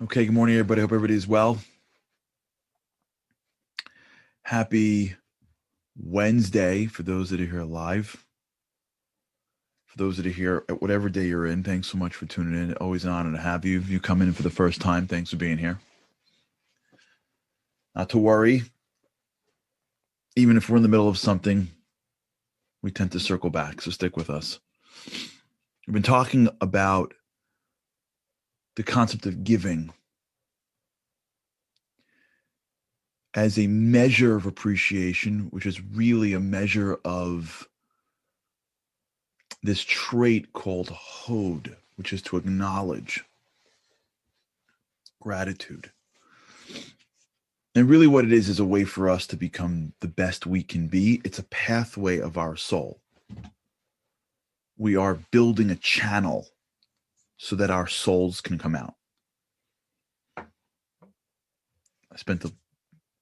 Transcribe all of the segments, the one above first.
Okay, good morning, everybody. Hope everybody's well. Happy Wednesday for those that are here live. For those that are here at whatever day you're in, thanks so much for tuning in. Always an honor to have you. If you come in for the first time, thanks for being here. Not to worry. Even if we're in the middle of something, we tend to circle back. So stick with us. We've been talking about the concept of giving as a measure of appreciation, which is really a measure of this trait called hod, which is to acknowledge gratitude. And really, what it is is a way for us to become the best we can be. It's a pathway of our soul. We are building a channel so that our souls can come out. I spent a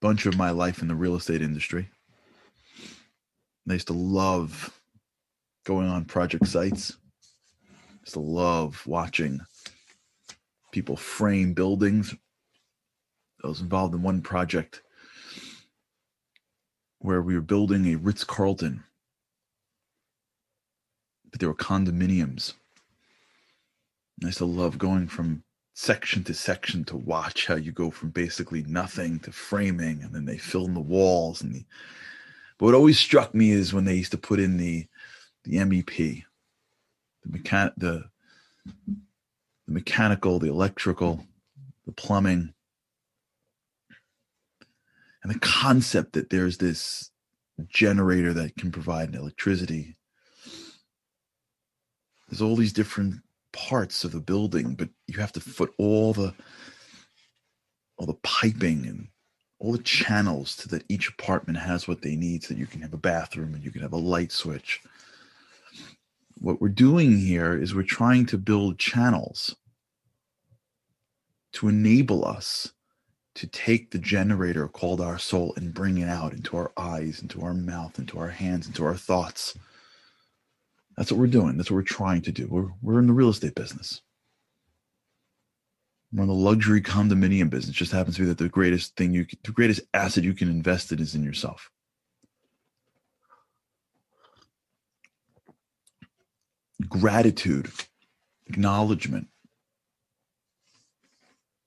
bunch of my life in the real estate industry. I used to love going on project sites. I used to love watching people frame buildings. I was involved in one project where we were building a Ritz Carlton, but there were condominiums I used to love going from section to section to watch how you go from basically nothing to framing and then they fill in the walls and the but what always struck me is when they used to put in the the MEP, the mechan the the mechanical, the electrical, the plumbing, and the concept that there's this generator that can provide electricity. There's all these different parts of the building, but you have to put all the all the piping and all the channels so that each apartment has what they need so that you can have a bathroom and you can have a light switch. What we're doing here is we're trying to build channels to enable us to take the generator called our soul and bring it out into our eyes, into our mouth, into our hands, into our thoughts that's what we're doing. That's what we're trying to do. We're we're in the real estate business. We're in the luxury condominium business. It just happens to be that the greatest thing you the greatest asset you can invest in is in yourself. Gratitude, acknowledgement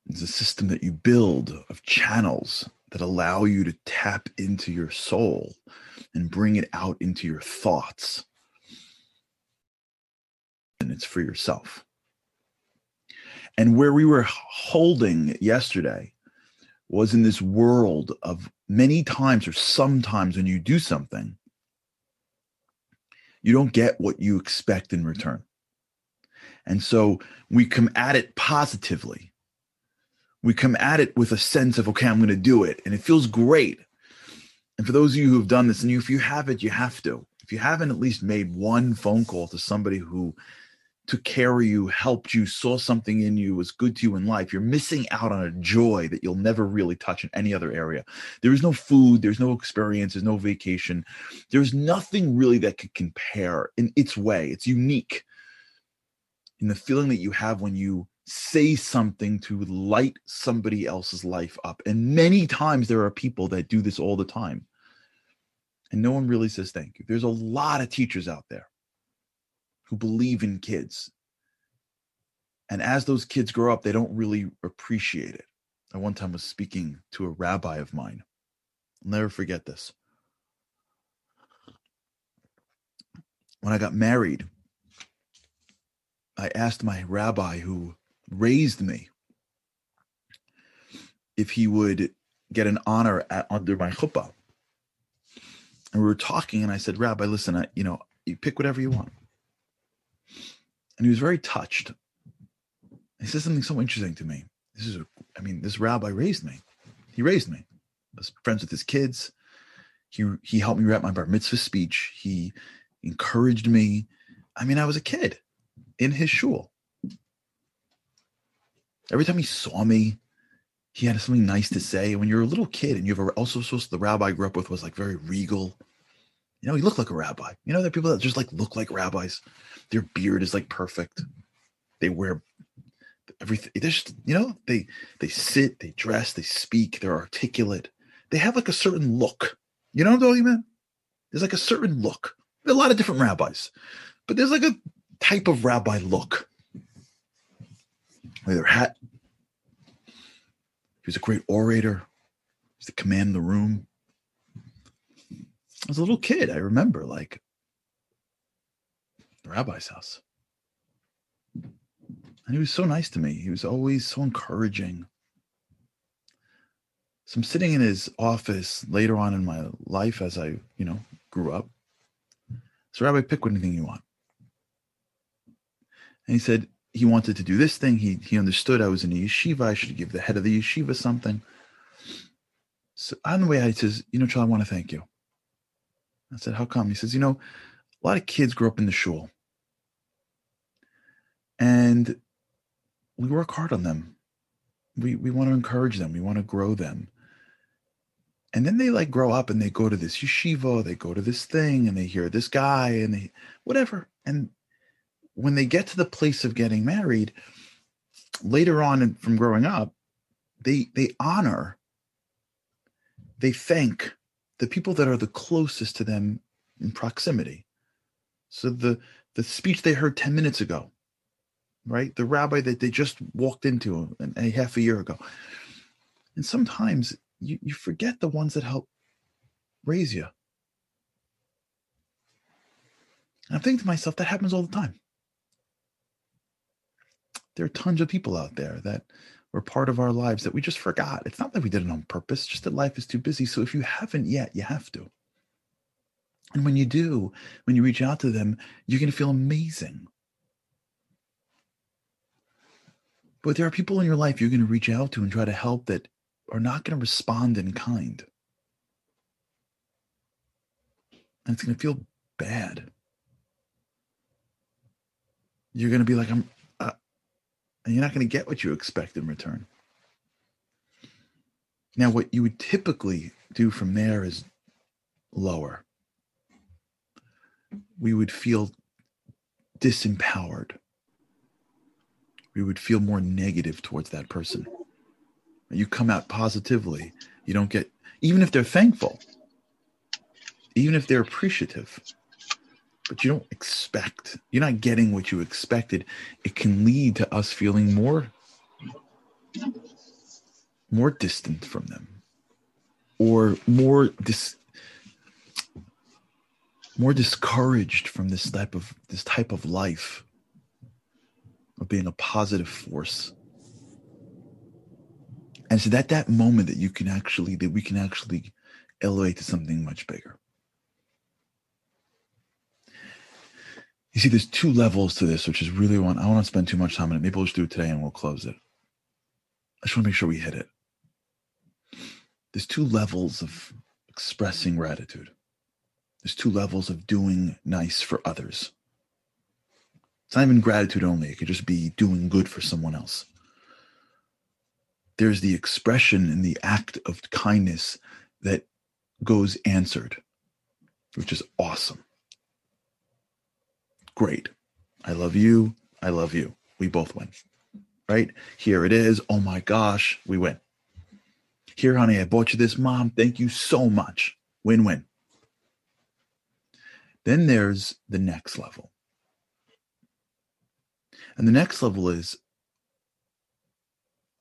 is a system that you build of channels that allow you to tap into your soul and bring it out into your thoughts and it's for yourself. And where we were holding yesterday was in this world of many times or sometimes when you do something, you don't get what you expect in return. And so we come at it positively. We come at it with a sense of, okay, I'm going to do it. And it feels great. And for those of you who have done this, and if you haven't, you have to. If you haven't at least made one phone call to somebody who took care of you, helped you, saw something in you, was good to you in life, you're missing out on a joy that you'll never really touch in any other area. There is no food, there's no experience, there's no vacation. There's nothing really that could compare in its way. It's unique in the feeling that you have when you say something to light somebody else's life up. And many times there are people that do this all the time. And no one really says thank you. There's a lot of teachers out there who believe in kids. And as those kids grow up, they don't really appreciate it. I one time was speaking to a rabbi of mine. I'll never forget this. When I got married, I asked my rabbi who raised me if he would get an honor at, under my chuppah. And we were talking, and I said, Rabbi, listen, I, you know, you pick whatever you want and he was very touched. He said something so interesting to me. This is, a, I mean, this rabbi raised me. He raised me. I was friends with his kids. He he helped me write my bar mitzvah speech. He encouraged me. I mean, I was a kid in his shul. Every time he saw me, he had something nice to say. When you're a little kid and you have a, also supposed the rabbi I grew up with was like very regal. You know, he looked like a rabbi. You know, there are people that just like look like rabbis. Their beard is like perfect. They wear everything. They just, you know, they they sit, they dress, they speak, they're articulate. They have like a certain look. You know what I'm talking about? There's like a certain look. There are a lot of different rabbis, but there's like a type of rabbi look. With their hat. He was a great orator. He used to command the room. As a little kid, I remember like the rabbi's house. And he was so nice to me. He was always so encouraging. So I'm sitting in his office later on in my life as I, you know, grew up. So, Rabbi, pick anything you want. And he said he wanted to do this thing. He he understood I was in a yeshiva. I should give the head of the yeshiva something. So on the way he says, you know, Charlie, I want to thank you. I said, how come? He says, you know, a lot of kids grow up in the shul. And we work hard on them. We we want to encourage them. We want to grow them. And then they like grow up and they go to this yeshiva, they go to this thing and they hear this guy and they whatever. And when they get to the place of getting married, later on from growing up, they they honor, they thank the people that are the closest to them in proximity. So the the speech they heard 10 minutes ago, right? The rabbi that they just walked into a, a half a year ago. And sometimes you, you forget the ones that help raise you. And I'm thinking to myself, that happens all the time. There are tons of people out there that were part of our lives that we just forgot. It's not that we did it on purpose, just that life is too busy. So if you haven't yet, you have to. And when you do, when you reach out to them, you're going to feel amazing. But there are people in your life you're going to reach out to and try to help that are not going to respond in kind. And it's going to feel bad. You're going to be like, I'm, and you're not going to get what you expect in return. Now, what you would typically do from there is lower. We would feel disempowered we would feel more negative towards that person. You come out positively. You don't get, even if they're thankful, even if they're appreciative, but you don't expect, you're not getting what you expected. It can lead to us feeling more, more distant from them or more dis, more discouraged from this type of this type of life of being a positive force. And so that that moment that you can actually that we can actually elevate to something much bigger. You see, there's two levels to this, which is really one. I want to spend too much time on it. Maybe we'll just do it today and we'll close it. I just want to make sure we hit it. There's two levels of expressing gratitude. There's two levels of doing nice for others. It's not even gratitude only, it could just be doing good for someone else. There's the expression and the act of kindness that goes answered, which is awesome. Great. I love you. I love you. We both win. Right? Here it is. Oh my gosh, we win. Here, honey, I bought you this, mom. Thank you so much. Win win. Then there's the next level. And the next level is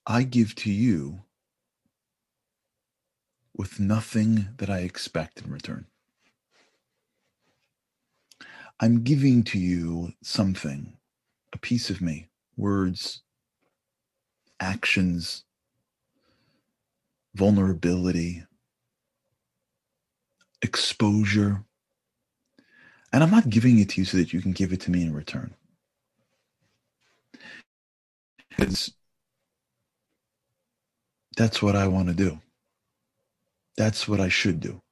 I give to you with nothing that I expect in return. I'm giving to you something, a piece of me, words, actions, vulnerability, exposure. And I'm not giving it to you so that you can give it to me in return. Because that's what I want to do. That's what I should do.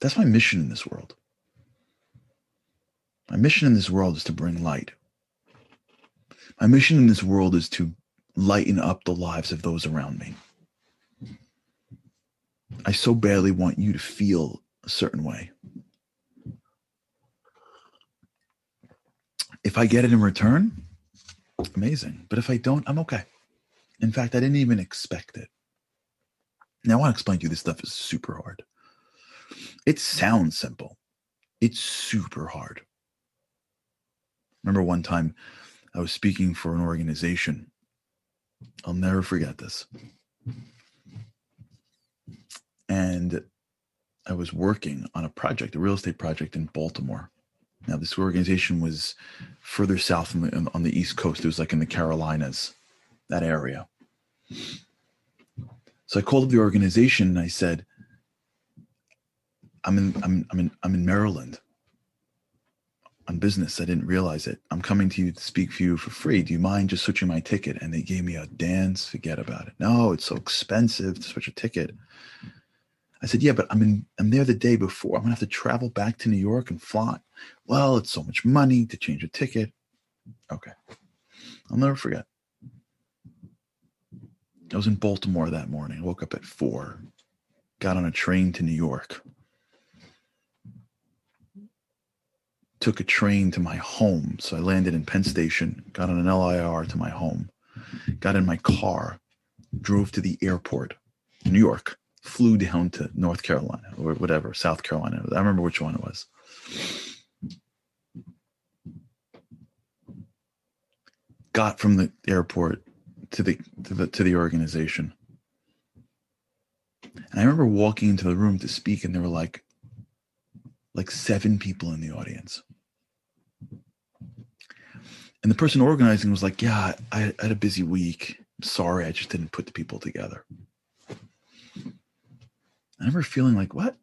That's my mission in this world. My mission in this world is to bring light. My mission in this world is to lighten up the lives of those around me. I so badly want you to feel a certain way. If I get it in return, amazing. But if I don't, I'm okay. In fact, I didn't even expect it. Now, I want to explain to you this stuff is super hard. It sounds simple, it's super hard. Remember one time I was speaking for an organization. I'll never forget this. And I was working on a project, a real estate project in Baltimore. Now, this organization was further south on the, on the East Coast. It was like in the Carolinas, that area. So I called up the organization and I said, I'm in, I'm, I'm in, I'm in Maryland on business. I didn't realize it. I'm coming to you to speak for you for free. Do you mind just switching my ticket? And they gave me a dance. Forget about it. No, it's so expensive to switch a ticket. I said, yeah, but I'm in, I'm there the day before. I'm gonna have to travel back to New York and fly. Well, it's so much money to change a ticket. Okay. I'll never forget. I was in Baltimore that morning. I woke up at four, got on a train to New York, took a train to my home. So I landed in Penn Station, got on an LIR to my home, got in my car, drove to the airport, New York, flew down to North Carolina or whatever, South Carolina. I remember which one it was. Got from the airport to the to the to the organization. And I remember walking into the room to speak, and there were like like seven people in the audience. And the person organizing was like, Yeah, I, had a busy week. sorry, I just didn't put the people together. I remember feeling like, what?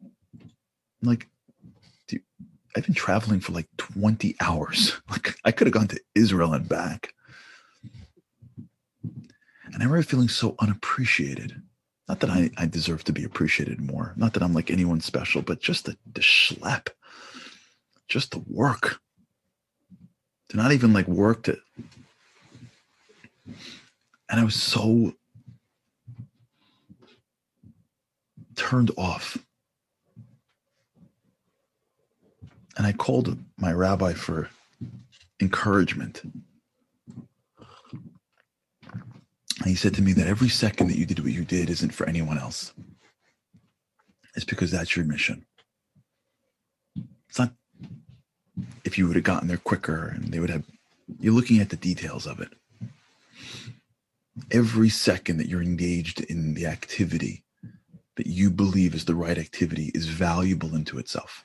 Like, dude, I've been traveling for like 20 hours. Like, I could have gone to Israel and back. And I remember feeling so unappreciated. Not that I, I deserve to be appreciated more. Not that I'm like anyone special, but just the, the schlep, just the work. To not even like work to. And I was so turned off. And I called my rabbi for encouragement. And he said to me that every second that you did what you did isn't for anyone else. It's because that's your mission. It's not if you would have gotten there quicker and they would have, you're looking at the details of it. Every second that you're engaged in the activity that you believe is the right activity is valuable into itself.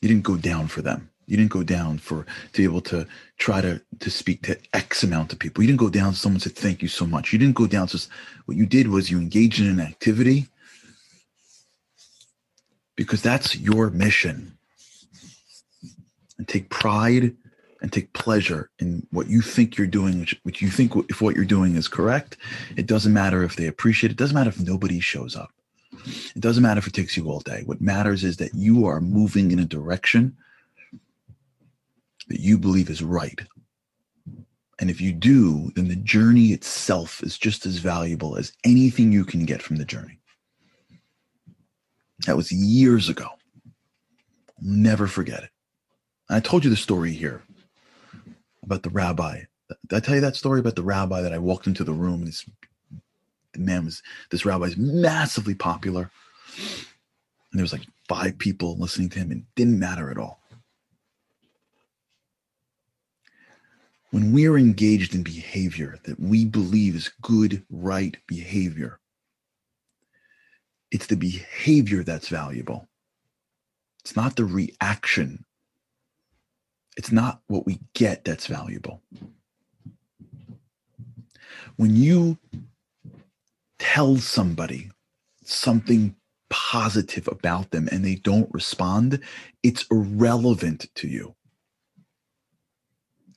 You didn't go down for them. You didn't go down for to be able to try to to speak to X amount of people. You didn't go down. Someone said thank you so much. You didn't go down. So what you did was you engaged in an activity because that's your mission, and take pride and take pleasure in what you think you're doing, which, which you think if what you're doing is correct. It doesn't matter if they appreciate it. It doesn't matter if nobody shows up. It doesn't matter if it takes you all day. What matters is that you are moving in a direction that you believe is right. And if you do, then the journey itself is just as valuable as anything you can get from the journey. That was years ago. Never forget it. I told you the story here about the rabbi. Did I tell you that story about the rabbi that I walked into the room and this man was this rabbi is massively popular. And there was like five people listening to him and it didn't matter at all. When we're engaged in behavior that we believe is good, right behavior, it's the behavior that's valuable. It's not the reaction. It's not what we get that's valuable. When you tell somebody something positive about them and they don't respond, it's irrelevant to you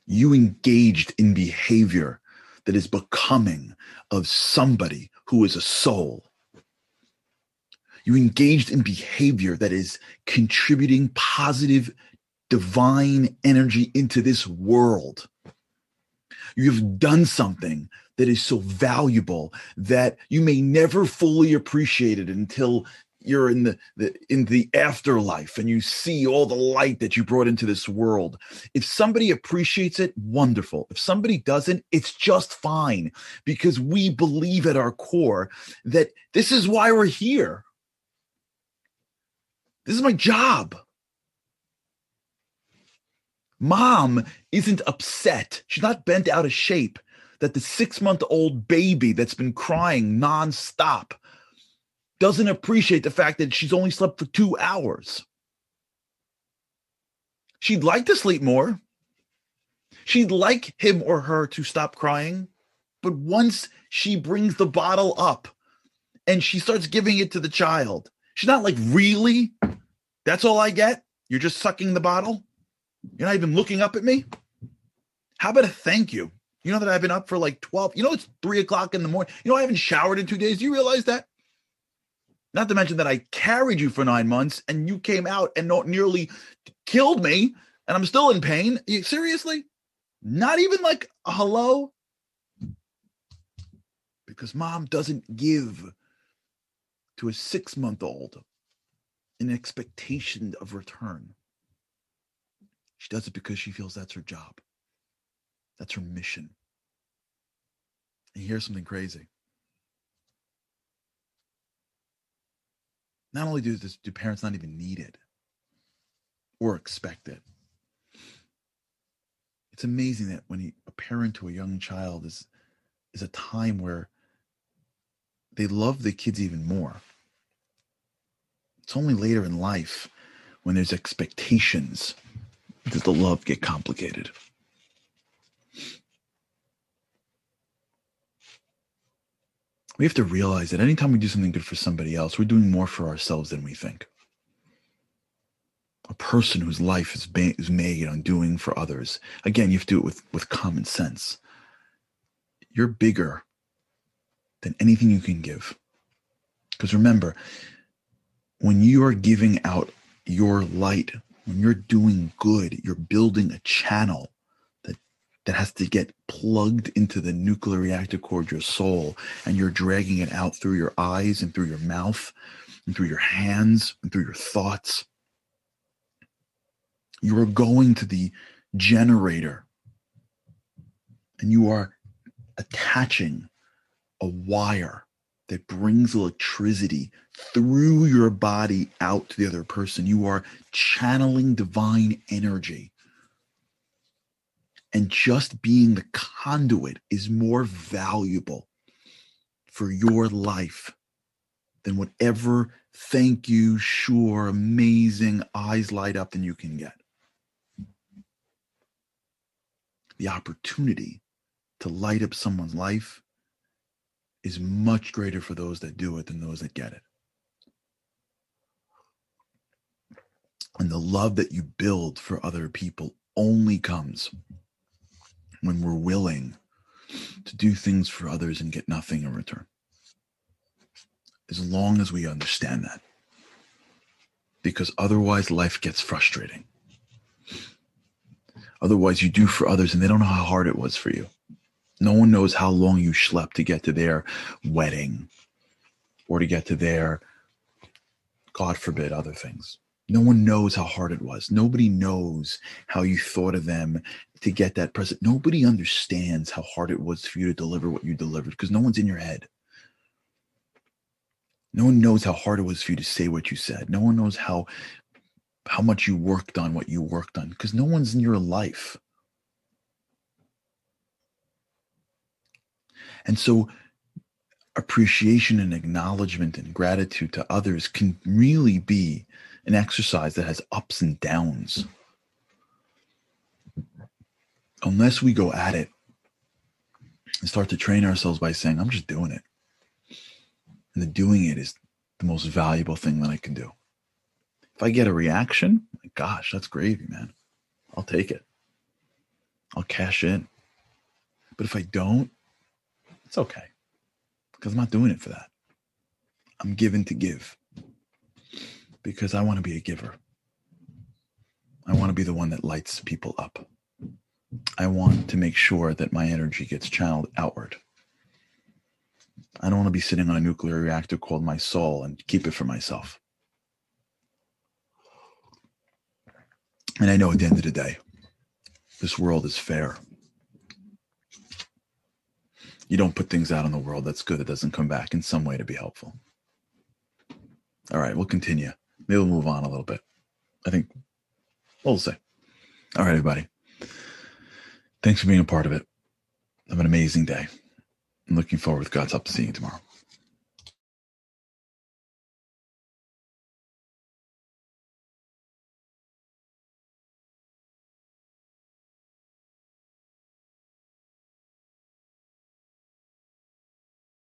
you engaged in behavior that is becoming of somebody who is a soul. You engaged in behavior that is contributing positive divine energy into this world. You've done something that is so valuable that you may never fully appreciate it until you're in the, the in the afterlife and you see all the light that you brought into this world. If somebody appreciates it wonderful. If somebody doesn't it's just fine because we believe at our core that this is why we're here this is my job mom isn't upset she's not bent out of shape that the six month old baby that's been crying nonstop doesn't appreciate the fact that she's only slept for two hours. She'd like to sleep more. She'd like him or her to stop crying. But once she brings the bottle up and she starts giving it to the child, she's not like, really? That's all I get? You're just sucking the bottle? You're not even looking up at me? How about a thank you? You know that I've been up for like 12. You know, it's three o'clock in the morning. You know, I haven't showered in two days. Do you realize that? Not to mention that I carried you for nine months and you came out and not nearly killed me and I'm still in pain. You, seriously? Not even like a hello? Because mom doesn't give to a six month old an expectation of return. She does it because she feels that's her job, that's her mission. And here's something crazy Not only do this, do parents not even need it or expect it. It's amazing that when a parent to a young child is is a time where they love the kids even more. It's only later in life when there's expectations does the love get complicated. we have to realize that anytime we do something good for somebody else, we're doing more for ourselves than we think. A person whose life is, ba- is made on doing for others, again, you have to do it with, with common sense. You're bigger than anything you can give. Because remember, when you are giving out your light, when you're doing good, you're building a channel that that has to get plugged into the nuclear reactor core of your soul and you're dragging it out through your eyes and through your mouth and through your hands and through your thoughts you are going to the generator and you are attaching a wire that brings electricity through your body out to the other person you are channeling divine energy and just being the conduit is more valuable for your life than whatever thank you, sure, amazing, eyes light up than you can get. The opportunity to light up someone's life is much greater for those that do it than those that get it. And the love that you build for other people only comes when we're willing to do things for others and get nothing in return. As long as we understand that. Because otherwise, life gets frustrating. Otherwise, you do for others and they don't know how hard it was for you. No one knows how long you slept to get to their wedding or to get to their, God forbid, other things. No one knows how hard it was. Nobody knows how you thought of them to get that present. Nobody understands how hard it was for you to deliver what you delivered because no one's in your head. No one knows how hard it was for you to say what you said. No one knows how how much you worked on what you worked on because no one's in your life. And so appreciation and acknowledgement and gratitude to others can really be an exercise that has ups and downs unless we go at it and start to train ourselves by saying, I'm just doing it. And the doing it is the most valuable thing that I can do. If I get a reaction, gosh, that's gravy, man. I'll take it. I'll cash in. But if I don't, it's okay because I'm not doing it for that. I'm given to give because I want to be a giver. I want to be the one that lights people up. I want to make sure that my energy gets channeled outward. I don't want to be sitting on a nuclear reactor called my soul and keep it for myself. And I know at the end of the day, this world is fair. You don't put things out in the world that's good that doesn't come back in some way to be helpful. All right, we'll continue. Maybe we'll move on a little bit. I think we'll see. All right, everybody. Thanks for being a part of it. Have an amazing day. I'm looking forward with God's help to seeing you tomorrow.